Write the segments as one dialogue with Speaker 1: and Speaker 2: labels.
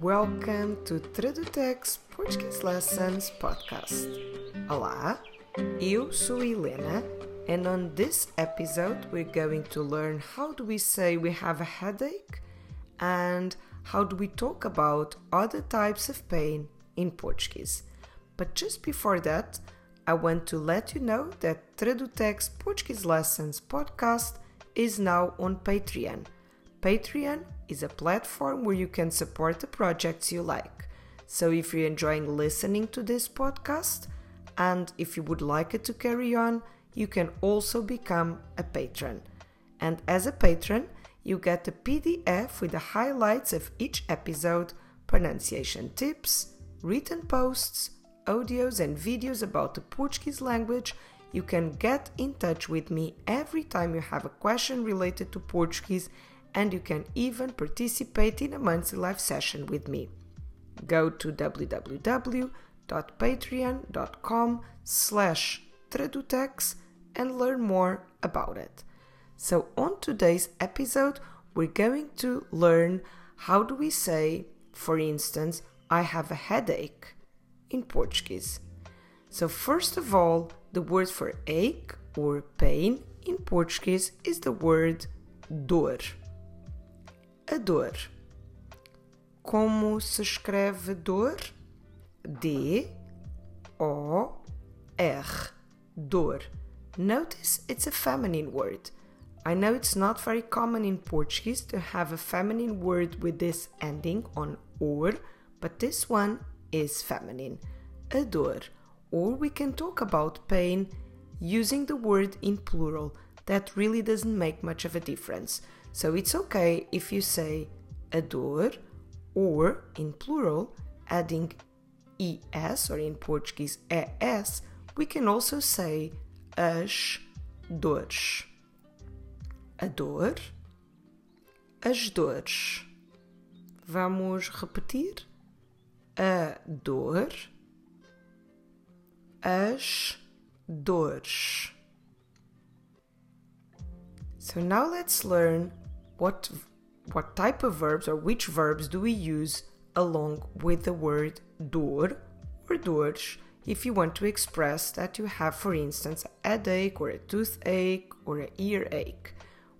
Speaker 1: Welcome to Tradutex Portuguese Lessons Podcast. Olá, eu sou Helena and on this episode we're going to learn how do we say we have a headache and how do we talk about other types of pain in Portuguese. But just before that, I want to let you know that Tradutex Portuguese Lessons podcast is now on Patreon. Patreon is a platform where you can support the projects you like. So if you're enjoying listening to this podcast and if you would like it to carry on, you can also become a patron. And as a patron, you get a PDF with the highlights of each episode, pronunciation tips, written posts, audios, and videos about the Portuguese language. You can get in touch with me every time you have a question related to Portuguese and you can even participate in a monthly live session with me. Go to www.patreon.com slash tradutex and learn more about it. So on today's episode, we're going to learn how do we say, for instance, I have a headache in Portuguese. So first of all, the word for ache or pain in Portuguese is the word dor a dor. Como se escreve dor? D O R. Dor. Notice it's a feminine word. I know it's not very common in Portuguese to have a feminine word with this ending on or, but this one is feminine. A dor. Or we can talk about pain using the word in plural. That really doesn't make much of a difference. So it's okay if you say a dor or in plural, adding es or in Portuguese es, we can also say as dores. A dor, as dores. Vamos repetir? A dor, as dores. So now let's learn what what type of verbs or which verbs do we use along with the word dor or dores if you want to express that you have for instance a headache or a toothache or an earache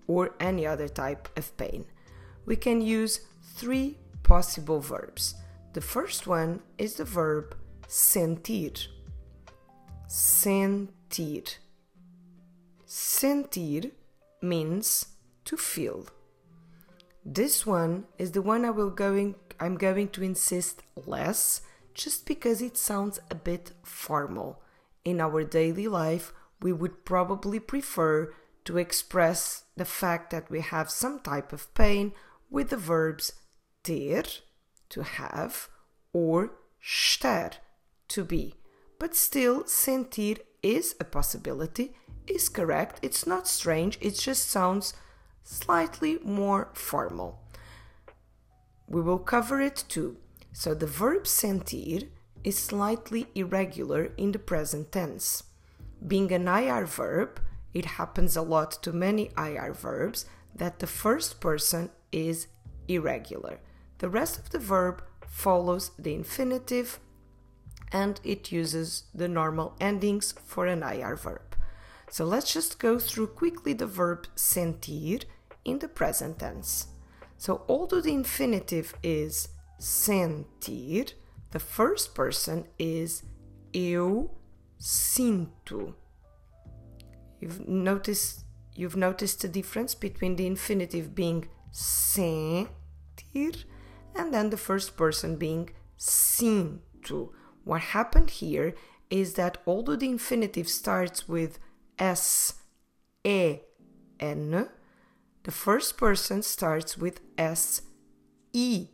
Speaker 1: or any other type of pain. We can use three possible verbs. The first one is the verb sentir. Sentir. Sentir means to feel. This one is the one I will going I'm going to insist less just because it sounds a bit formal. In our daily life, we would probably prefer to express the fact that we have some type of pain with the verbs ter, to have, or estar, to be. But still, sentir is a possibility is correct. It's not strange, it just sounds slightly more formal. We will cover it too. So the verb sentir is slightly irregular in the present tense. Being an IR verb, it happens a lot to many IR verbs that the first person is irregular. The rest of the verb follows the infinitive and it uses the normal endings for an IR verb. So let's just go through quickly the verb sentir in the present tense. So although the infinitive is sentir, the first person is eu sinto. You've noticed you've noticed the difference between the infinitive being sentir and then the first person being sinto. What happened here is that although the infinitive starts with S E N, the first person starts with S E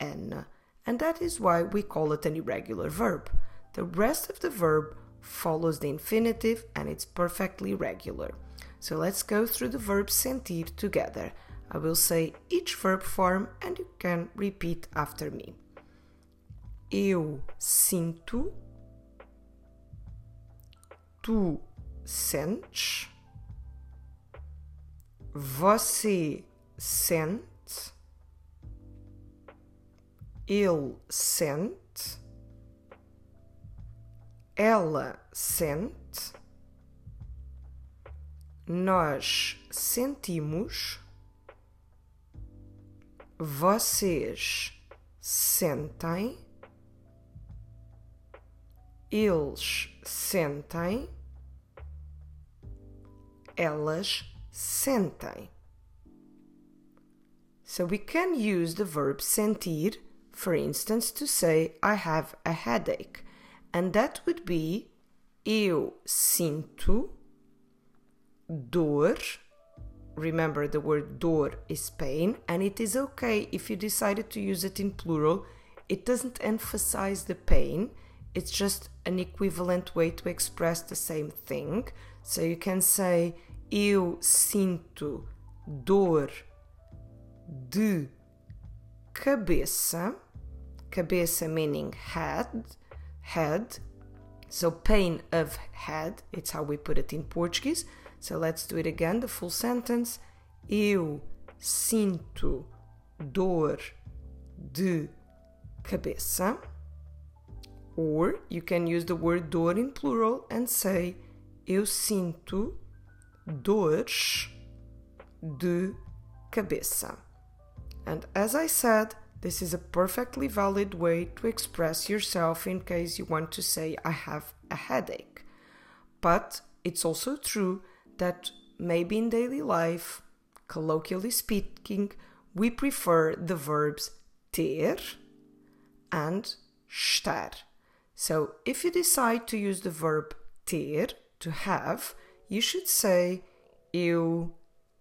Speaker 1: N, and that is why we call it an irregular verb. The rest of the verb follows the infinitive and it's perfectly regular. So let's go through the verb sentir together. I will say each verb form and you can repeat after me. Eu sinto. Tu sentes, você sente, Ele sente. Ela sente. Nós sentimos. Vocês sentem. Eles sentem. Elas sentem. So we can use the verb sentir, for instance, to say I have a headache. And that would be eu sinto dor. Remember, the word dor is pain, and it is okay if you decided to use it in plural. It doesn't emphasize the pain, it's just an equivalent way to express the same thing. So you can say eu sinto dor de cabeça. Cabeça meaning head, head. So pain of head, it's how we put it in Portuguese. So let's do it again, the full sentence. Eu sinto dor de cabeça. Or you can use the word dor in plural and say eu sinto dores de cabeça. And as I said, this is a perfectly valid way to express yourself in case you want to say I have a headache. But it's also true that maybe in daily life, colloquially speaking, we prefer the verbs ter and estar. So if you decide to use the verb ter, to have, you should say eu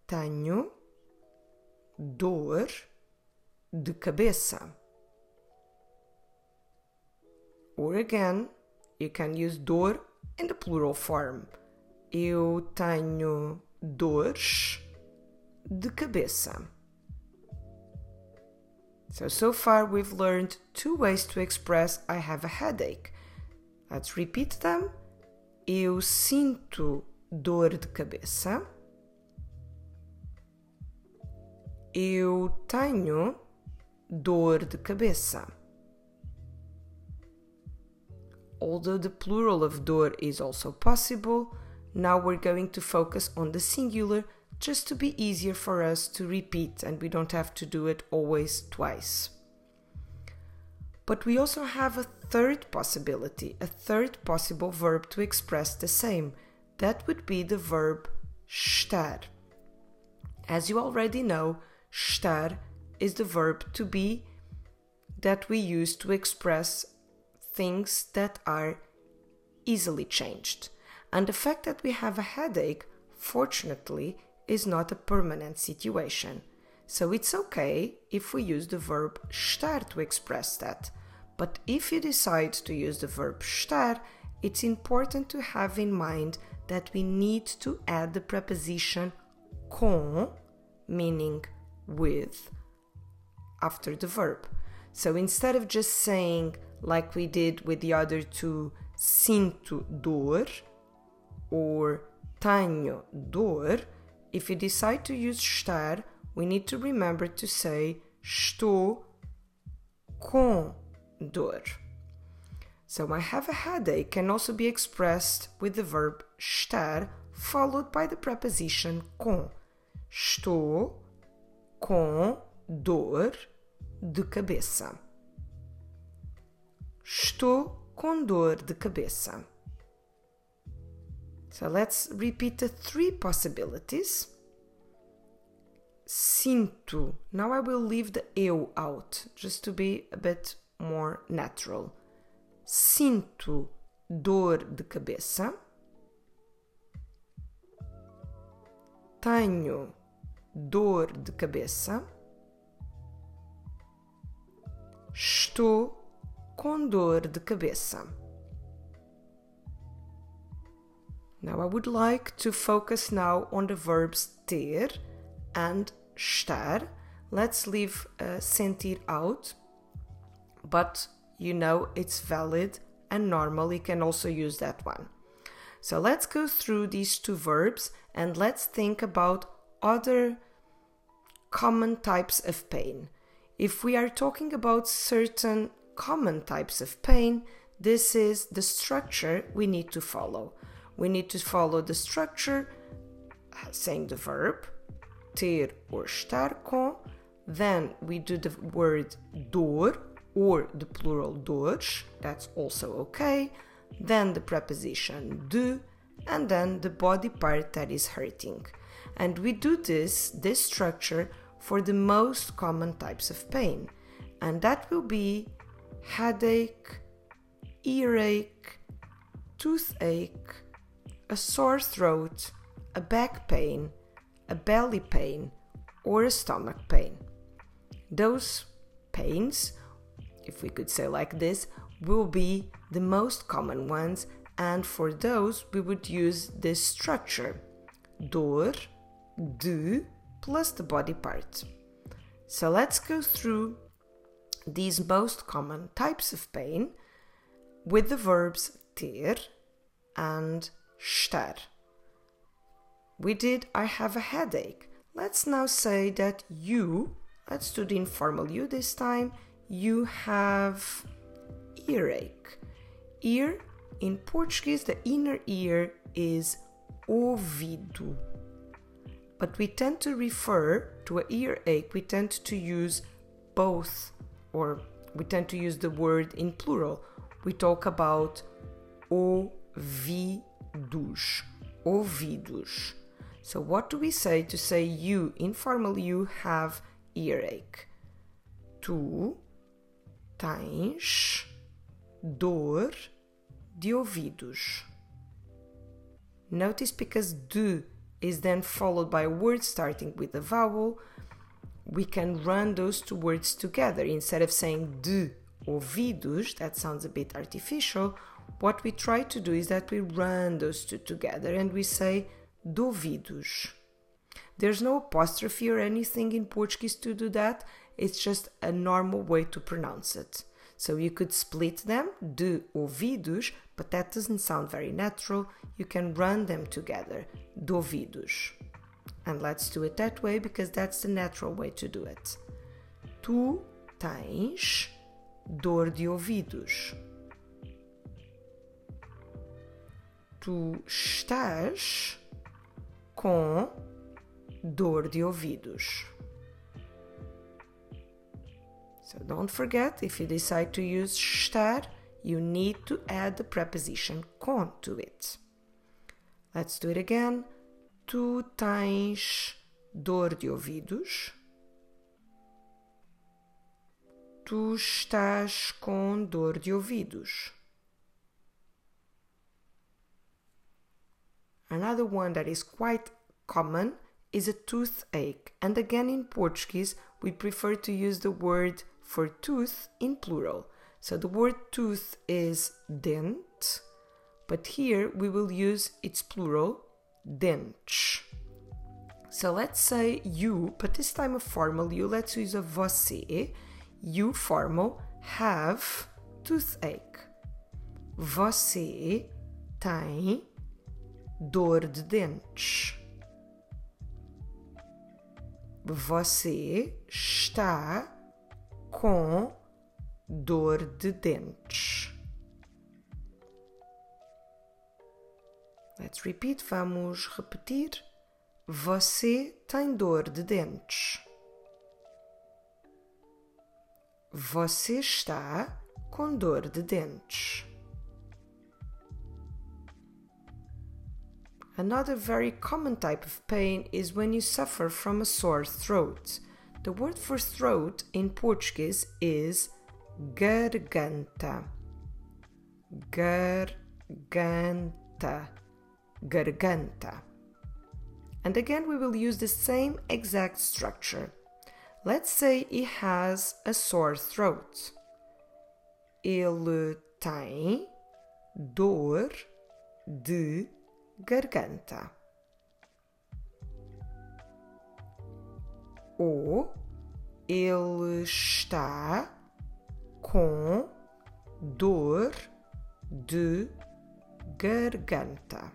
Speaker 1: tenho dor de cabeça. Or again, you can use dor in the plural form. Eu tenho dores de cabeça. So, so far we've learned two ways to express I have a headache. Let's repeat them. Eu sinto dor de cabeça. Eu tenho dor de cabeça. Although the plural of dor is also possible, now we're going to focus on the singular just to be easier for us to repeat and we don't have to do it always twice. But we also have a third possibility, a third possible verb to express the same. That would be the verb estar. As you already know, estar is the verb to be that we use to express things that are easily changed. And the fact that we have a headache, fortunately, is not a permanent situation. So it's okay if we use the verb estar to express that. But if you decide to use the verb estar, it's important to have in mind that we need to add the preposition com, meaning with after the verb. So instead of just saying, like we did with the other two, sinto dor or tenho dor, if you decide to use estar, we need to remember to say estou com dor. So I have a headache can also be expressed with the verb estar followed by the preposition com. Estou com dor de cabeça. Estou com dor de cabeça. So let's repeat the three possibilities. Sinto. Now I will leave the eu out just to be a bit more natural. Sinto dor de cabeça. Tenho dor de cabeça. Estou com dor de cabeça. Now I would like to focus now on the verbs ter and estar. Let's leave uh, sentir out, but you know it's valid and normal. You can also use that one. So let's go through these two verbs and let's think about other common types of pain. If we are talking about certain common types of pain, this is the structure we need to follow. We need to follow the structure saying the verb ter or estar com, then we do the word dor or the plural dores, that's also okay. Then the preposition de, and then the body part that is hurting. And we do this, this structure, for the most common types of pain. And that will be headache, earache, toothache, a sore throat, a back pain, a belly pain, or a stomach pain. Those pains, if we could say like this, will be the most common ones, and for those we would use this structure dor, de, plus the body part. So let's go through these most common types of pain with the verbs ter and estar. We did I have a headache. Let's now say that you, let's do the informal you this time, you have earache. Ear, in Portuguese, the inner ear is ouvido. But we tend to refer to a earache, we tend to use both, or we tend to use the word in plural. We talk about ouvidos. Ouvidos. So, what do we say to say you, informal you, have earache? Tu tens dor de ouvidos. Notice because de is then followed by a word starting with a vowel, we can run those two words together. Instead of saying de ouvidos, that sounds a bit artificial, what we try to do is that we run those two together and we say duvidos. There's no apostrophe or anything in Portuguese to do that, it's just a normal way to pronounce it. So you could split them, de ouvidos, but that doesn't sound very natural. You can run them together, duvidos. And let's do it that way because that's the natural way to do it. Tu tens dor de ouvidos. Tu estás com dor de ouvidos. So don't forget, if you decide to use estar, you need to add the preposition com to it. Let's do it again. Tu tens dor de ouvidos. Tu estás com dor de ouvidos. Another one that is quite common is a toothache, and again in Portuguese we prefer to use the word for tooth in plural. So the word tooth is dent, but here we will use its plural, dentes. So let's say you, but this time a formal you, let's use a você. You formal have toothache. Você tem dor de dentes. Você está com dor de dentes. Let's repeat. Vamos repetir. Você tem dor de dentes. Você está com dor de dentes. Another very common type of pain is when you suffer from a sore throat. The word for throat in Portuguese is garganta. Garganta. Garganta. And again, we will use the same exact structure. Let's say he has a sore throat. Ele tem dor de garganta. Ou ele está com dor de garganta.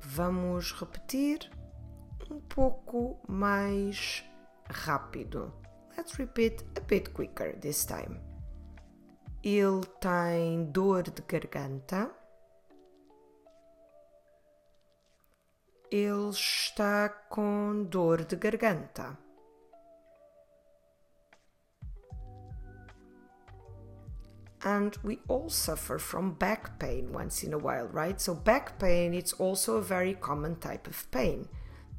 Speaker 1: Vamos repetir um pouco mais rápido. Let's repeat a bit quicker this time. Ele tem dor de garganta. Ele está com dor de garganta. And we all suffer from back pain once in a while, right? So back pain it's also a very common type of pain.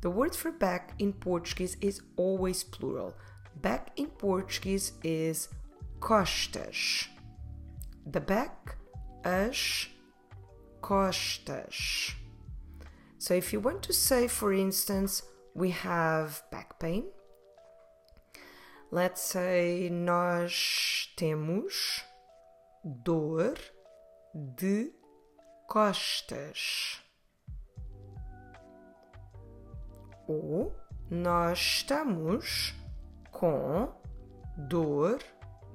Speaker 1: The word for back in Portuguese is always plural. Back in Portuguese is costas. The back, as costas. So if you want to say, for instance, we have back pain, let's say nós temos dor de costas. Ou nós estamos com dor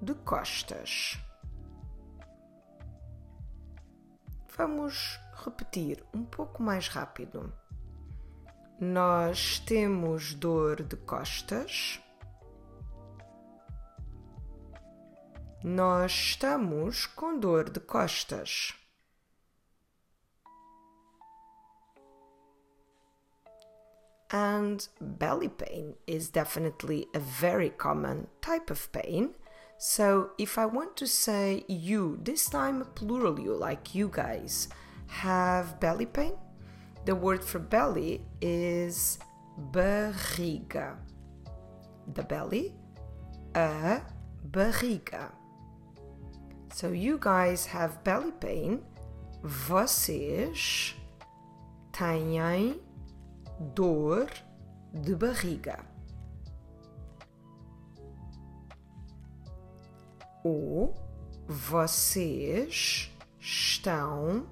Speaker 1: de costas. Vamos repetir um pouco mais rápido. Nós temos dor de costas. Nós estamos com dor de costas. And belly pain is definitely a very common type of pain. So if I want to say you, this time plural you, like you guys, have belly pain, the word for belly is barriga. The belly, a barriga. So you guys have belly pain, vocês têm dor de barriga. Ou vocês estão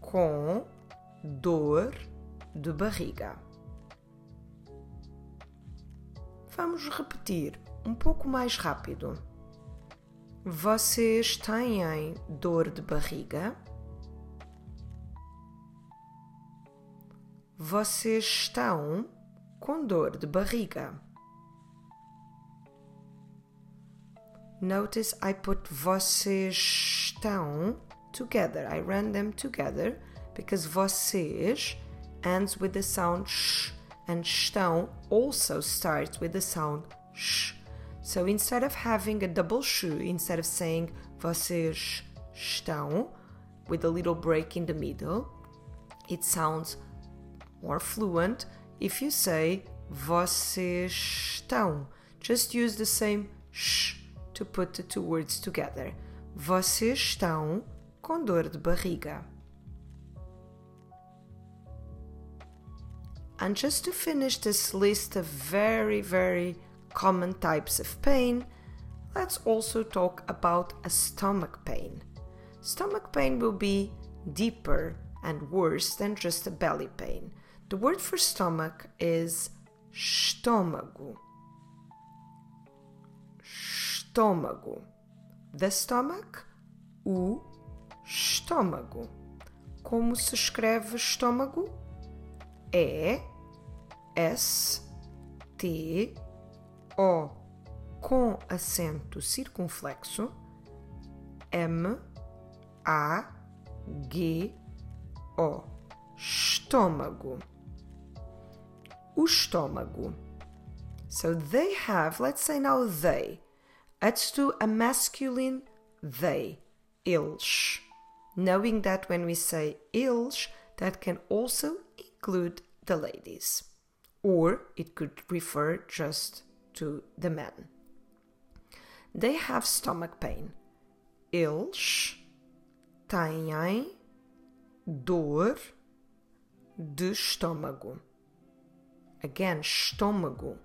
Speaker 1: com dor de barriga. Vamos repetir um pouco mais rápido. Vocês têm dor de barriga? Vocês estão com dor de barriga? Notice I put vocês estão together. I ran them together because vocês ends with the sound sh and estão also starts with the sound sh. So instead of having a double sh, instead of saying vocês estão with a little break in the middle, it sounds more fluent if you say vocês estão. Just use the same sh to put the two words together. Vocês estão com dor de barriga. And just to finish this list of very, very common types of pain, let's also talk about a stomach pain. Stomach pain will be deeper and worse than just a belly pain. The word for stomach is estômago. Estômago. The stomach, o estômago. Como se escreve estômago? E S T O com acento circunflexo M A G O estômago o estômago so they have let's say now they let's do a masculine they eles knowing that when we say eles that can also include the ladies or it could refer just to the men. They have stomach pain. Eles têm dor de estômago. Again, estômago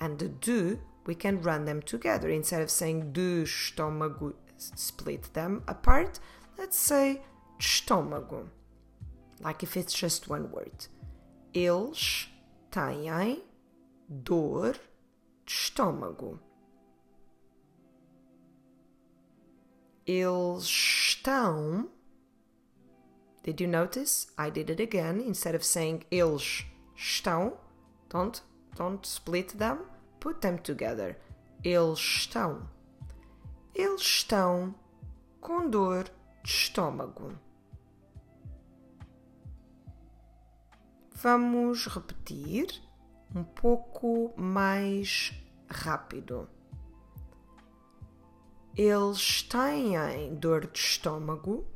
Speaker 1: and the do, we can run them together. Instead of saying do estômago, split them apart, let's say estômago. Like if it's just one word. Eles têm dor de estômago. Eles estão. Did you notice? I did it again. Instead of saying eles estão, don't, don't split them. Put them together. Eles estão. Eles estão com dor de estômago. Vamos repetir um pouco mais rápido. Eles têm dor de estômago.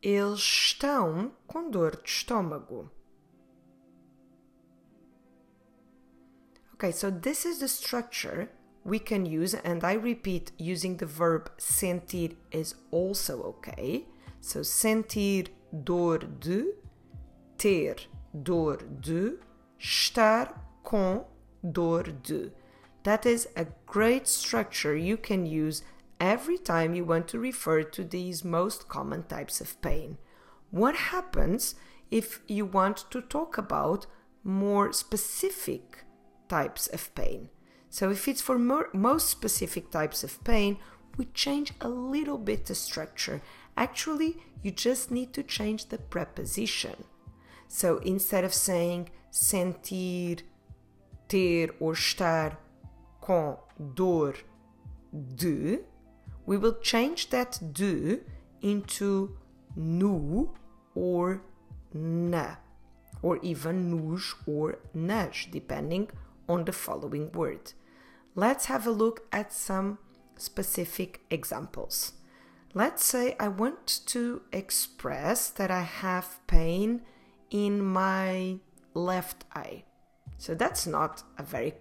Speaker 1: Eles estão com dor de estômago. Okay, so this is the structure we can use, and I repeat, using the verb sentir is also okay. So, sentir dor de, ter dor de, estar com dor de. That is a great structure you can use every time you want to refer to these most common types of pain. What happens if you want to talk about more specific types of pain? So, if it's for more, most specific types of pain, we change a little bit the structure Actually, you just need to change the preposition. So instead of saying sentir, ter or estar com dor de, we will change that de into nu or na, or even nos or nas, depending on the following word. Let's have a look at some specific examples. Let's say I want to express that I have pain in my left eye. So that's not a very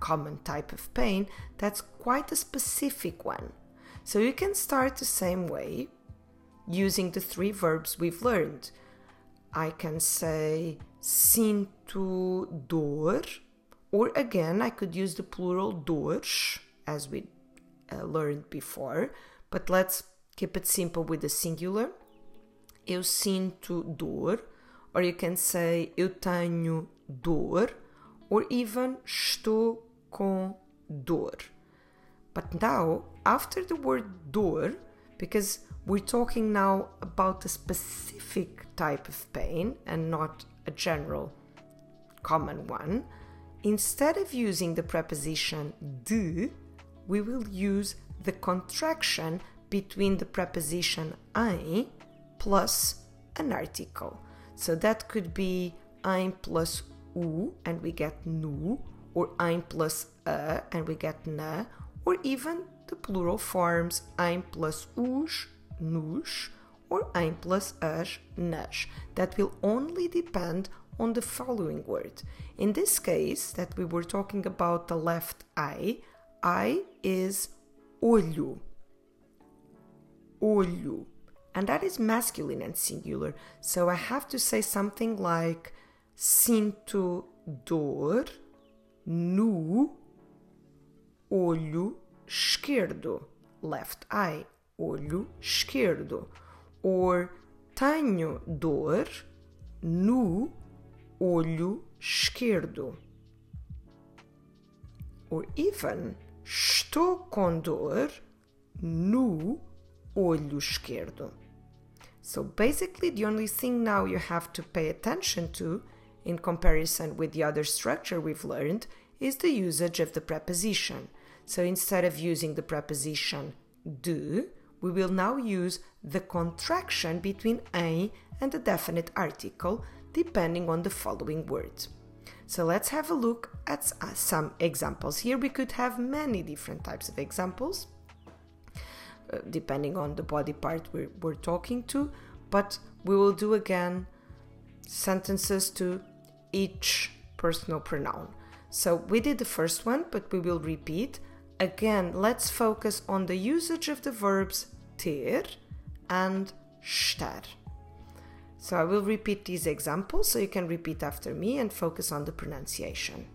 Speaker 1: common type of pain, that's quite a specific one. So you can start the same way using the three verbs we've learned. I can say sinto dor, or again, I could use the plural dores as we uh, learned before, but let's keep it simple with the singular. Eu sinto dor, or you can say eu tenho dor, or even estou com dor. But now, after the word dor, because we're talking now about a specific type of pain and not a general common one, instead of using the preposition de, we will use the contraction between the preposition em plus an article. So that could be em plus u and we get nu, or em plus a and we get na, or even the plural forms em plus us, nus, or em plus as, nas. That will only depend on the following word. In this case, that we were talking about the left eye, eye is olho olho. And that is masculine and singular. So I have to say something like sinto dor no olho esquerdo. Left eye, olho esquerdo. Or tenho dor no olho esquerdo. Or even estou com dor no olho esquerdo. So basically, the only thing now you have to pay attention to, in comparison with the other structure we've learned, is the usage of the preposition. So instead of using the preposition de, we will now use the contraction between em and the definite article, depending on the following words. So let's have a look at uh, some examples. Here we could have many different types of examples. Uh, depending on the body part we're, we're talking to, but we will do again sentences to each personal pronoun. So we did the first one, but we will repeat. Again, let's focus on the usage of the verbs ter and estar. So I will repeat these examples so you can repeat after me and focus on the pronunciation.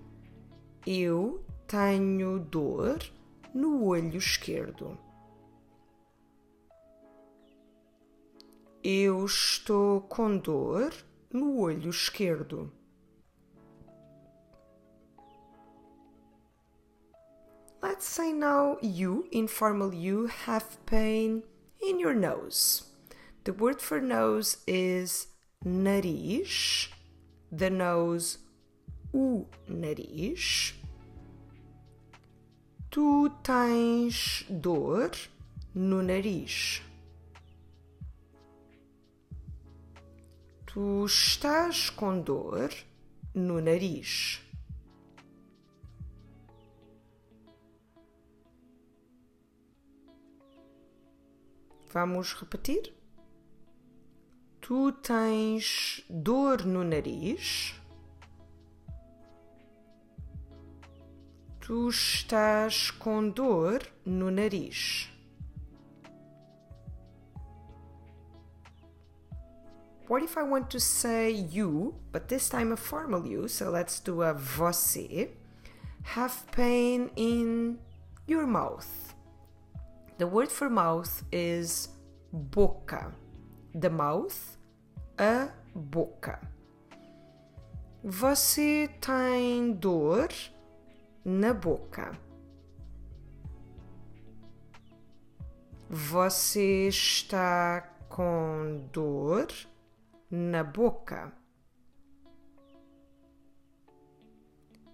Speaker 1: Eu tenho dor no olho esquerdo. Eu estou com dor no olho esquerdo. Let's say now you, informal you, have pain in your nose. The word for nose is nariz. The nose o nariz. Tu tens dor no nariz. Tu estás com dor no nariz. Vamos repetir? Tu tens dor no nariz. Tu estás com dor no nariz. What if I want to say you, but this time a formal you, so let's do a você, have pain in your mouth? The word for mouth is boca. The mouth, a boca. Você tem dor na boca. Você está com dor na boca.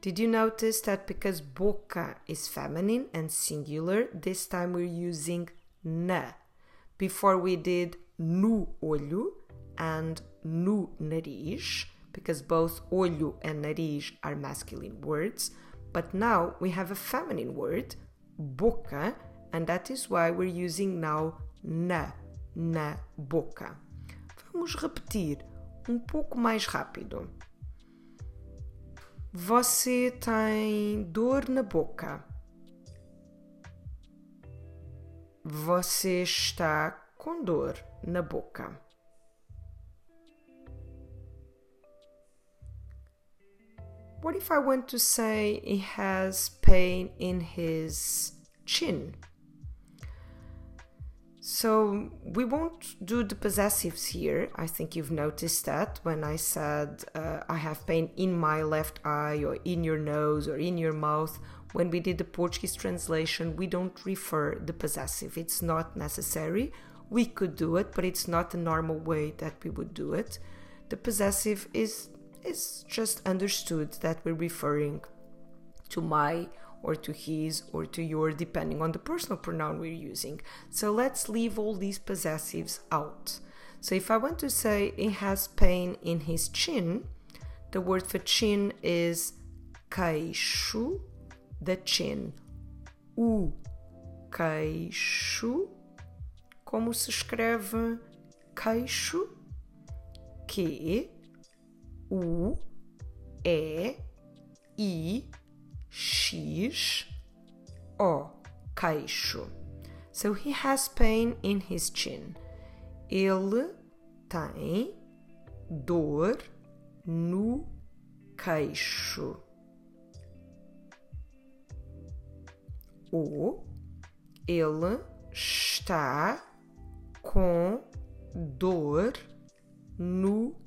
Speaker 1: Did you notice that because boca is feminine and singular, this time we're using na? Before we did no olho and no nariz, because both olho and nariz are masculine words, but now we have a feminine word, boca, and that is why we're using now na, na boca. Vamos repetir um pouco mais rápido. Você tem dor na boca. Você está com dor na boca. What if I want to say he has pain in his chin? So we won't do the possessives here. I think you've noticed that when I said uh, I have pain in my left eye or in your nose or in your mouth. When we did the Portuguese translation, we don't refer the possessive. It's not necessary. We could do it, but it's not the normal way that we would do it. The possessive is is just understood that we're referring to my or to his or to your, depending on the personal pronoun we're using. So let's leave all these possessives out. So if I want to say he has pain in his chin, the word for chin is queixo, the chin. O queixo. Como se escreve queixo? Q, U, E, I, X, O, queixo. So he has pain in his chin. Ele tem dor no queixo. Ou ele está com dor no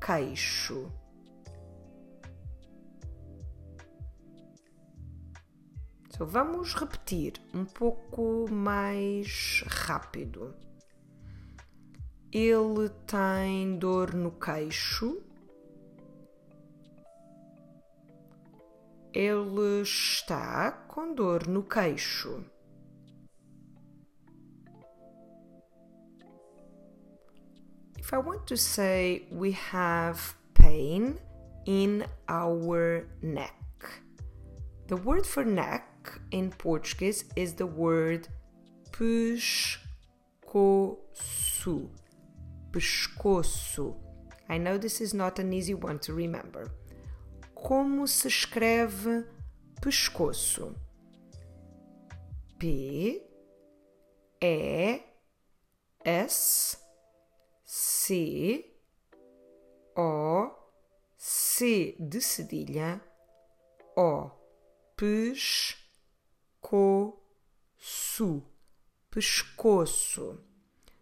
Speaker 1: queixo. So, vamos repetir um pouco mais rápido. Ele tem dor no queixo. Ele está com dor no queixo. If I want to say we have pain in our neck, the word for neck in Portuguese is the word pescoço. Pescoço. I know this is not an easy one to remember. Como se escreve pescoço? P E S C O C de cedilha O pes pescoço, pescoço.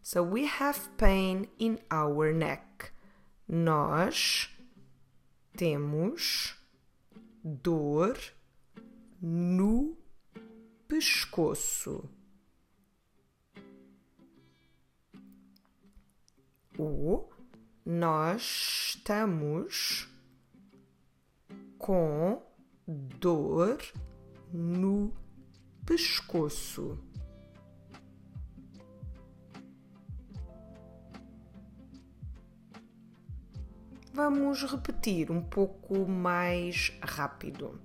Speaker 1: So we have pain in our neck. Nós temos dor no pescoço. Ou nós estamos com dor no pescoço. Vamos repetir um pouco mais rápido.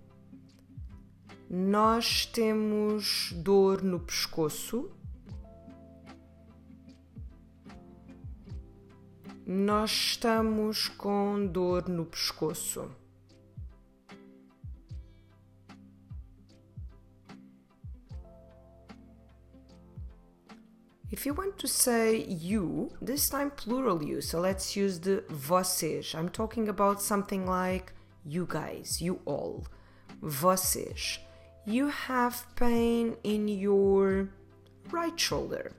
Speaker 1: Nós temos dor no pescoço. Nós estamos com dor no pescoço. If you want to say you, this time plural you, so let's use the vocês. I'm talking about something like you guys, you all. Vocês. You have pain in your right shoulder.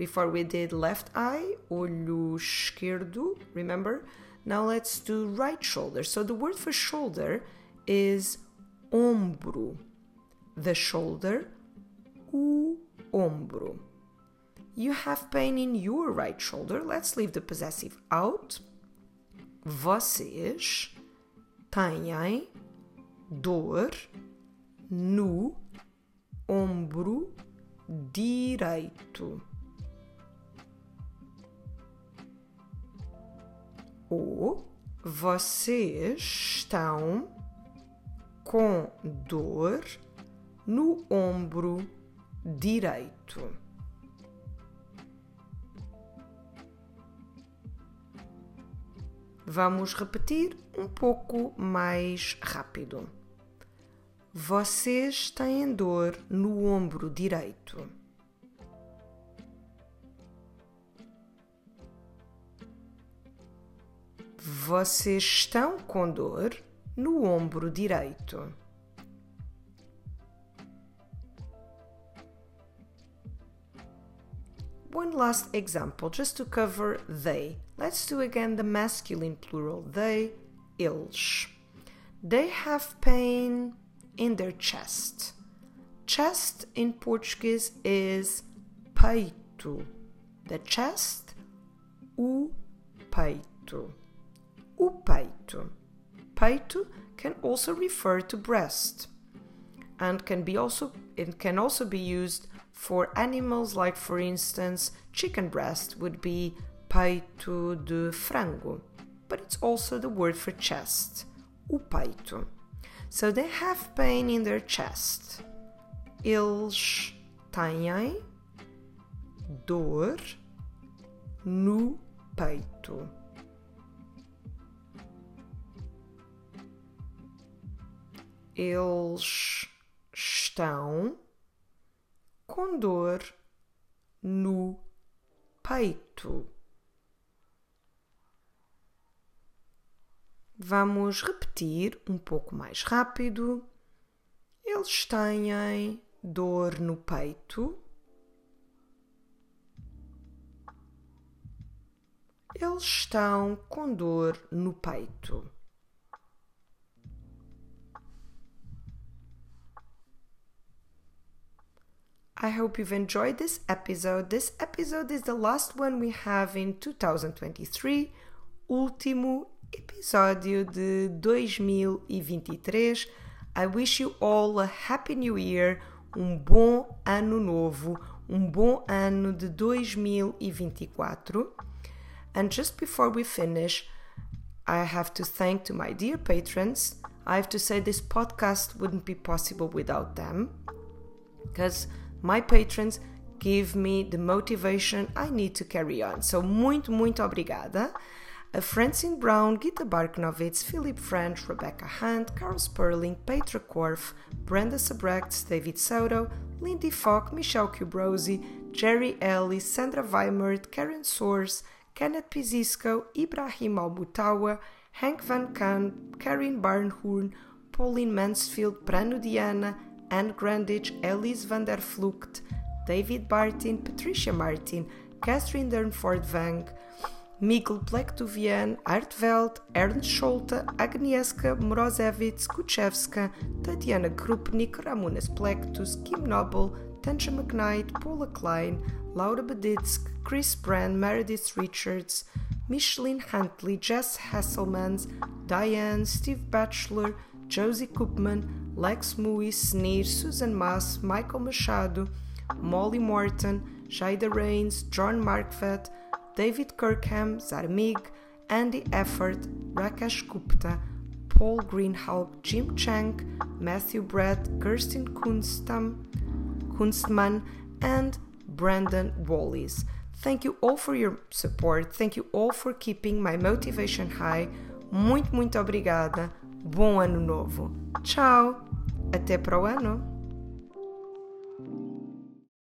Speaker 1: Before we did left eye, olho esquerdo, remember? Now let's do right shoulder. So the word for shoulder is ombro. The shoulder, o ombro. You have pain in your right shoulder. Let's leave the possessive out. Vocês têm dor no ombro direito. Ou vocês estão com dor no ombro direito. Vamos repetir um pouco mais rápido. Vocês têm dor no ombro direito. Vocês estão com dor no ombro direito. One last example just to cover they. Let's do again the masculine plural they, eles. They have pain in their chest. Chest in Portuguese is peito. The chest, o peito. O peito. Peito can also refer to breast and can be also it can also be used for animals like for instance chicken breast would be peito de frango but it's also the word for chest o peito so they have pain in their chest. Eles têm dor no peito eles estão com dor no peito. Vamos repetir um pouco mais rápido. Eles têm dor no peito. Eles estão com dor no peito. I hope you've enjoyed this episode. This episode is the last one we have in 2023, último episódio de 2023. I wish you all a happy new year, um bom ano novo, um bom ano de 2024. And just before we finish, I have to thank to my dear patrons. I have to say this podcast wouldn't be possible without them because my patrons give me the motivation I need to carry on. So, muito, muito obrigada. A Francine Brown, Gita Barknovitz, Philip French, Rebecca Hunt, Carl Sperling, Petra Korf, Brenda Sabrechts, David Soto, Lindy Falk, Michelle Kubrosi, Jerry Ellis, Sandra Weimert, Karen Soers, Kenneth Pizisco, Ibrahim Albutawa, Hank Van Kahn, Karen Barnhorn, Pauline Mansfield, Prano Diana, Anne Grandich, Elise van der Vlucht, David Bartin, Patricia Martin, Catherine Dernford Vang, Miguel Plektovian, Artveld, Ernst Scholte, Agnieszka Morozevich, Kuchevska, Tatiana Krupnik, Ramones Plektus, Kim Noble, Tansha McKnight, Paula Klein, Laura Beditsk, Chris Brand, Meredith Richards, Micheline Huntley, Jess Hasselmans, Diane, Steve Batchelor, Josie Koopman, Lex Mui, Snir, Susan Maas, Michael Machado, Molly Morton, Jaida Rains, John Markvet, David Kirkham, Zarmig, Andy Effort, Rakesh Gupta, Paul Greenhalgh, Jim Chang, Matthew Brett, Kirsten Kunstam, Kunstman, and Brandon Wallis. Thank you all for your support. Thank you all for keeping my motivation high. Muito, muito obrigada. Bom ano novo. Tchau. Até para o ano.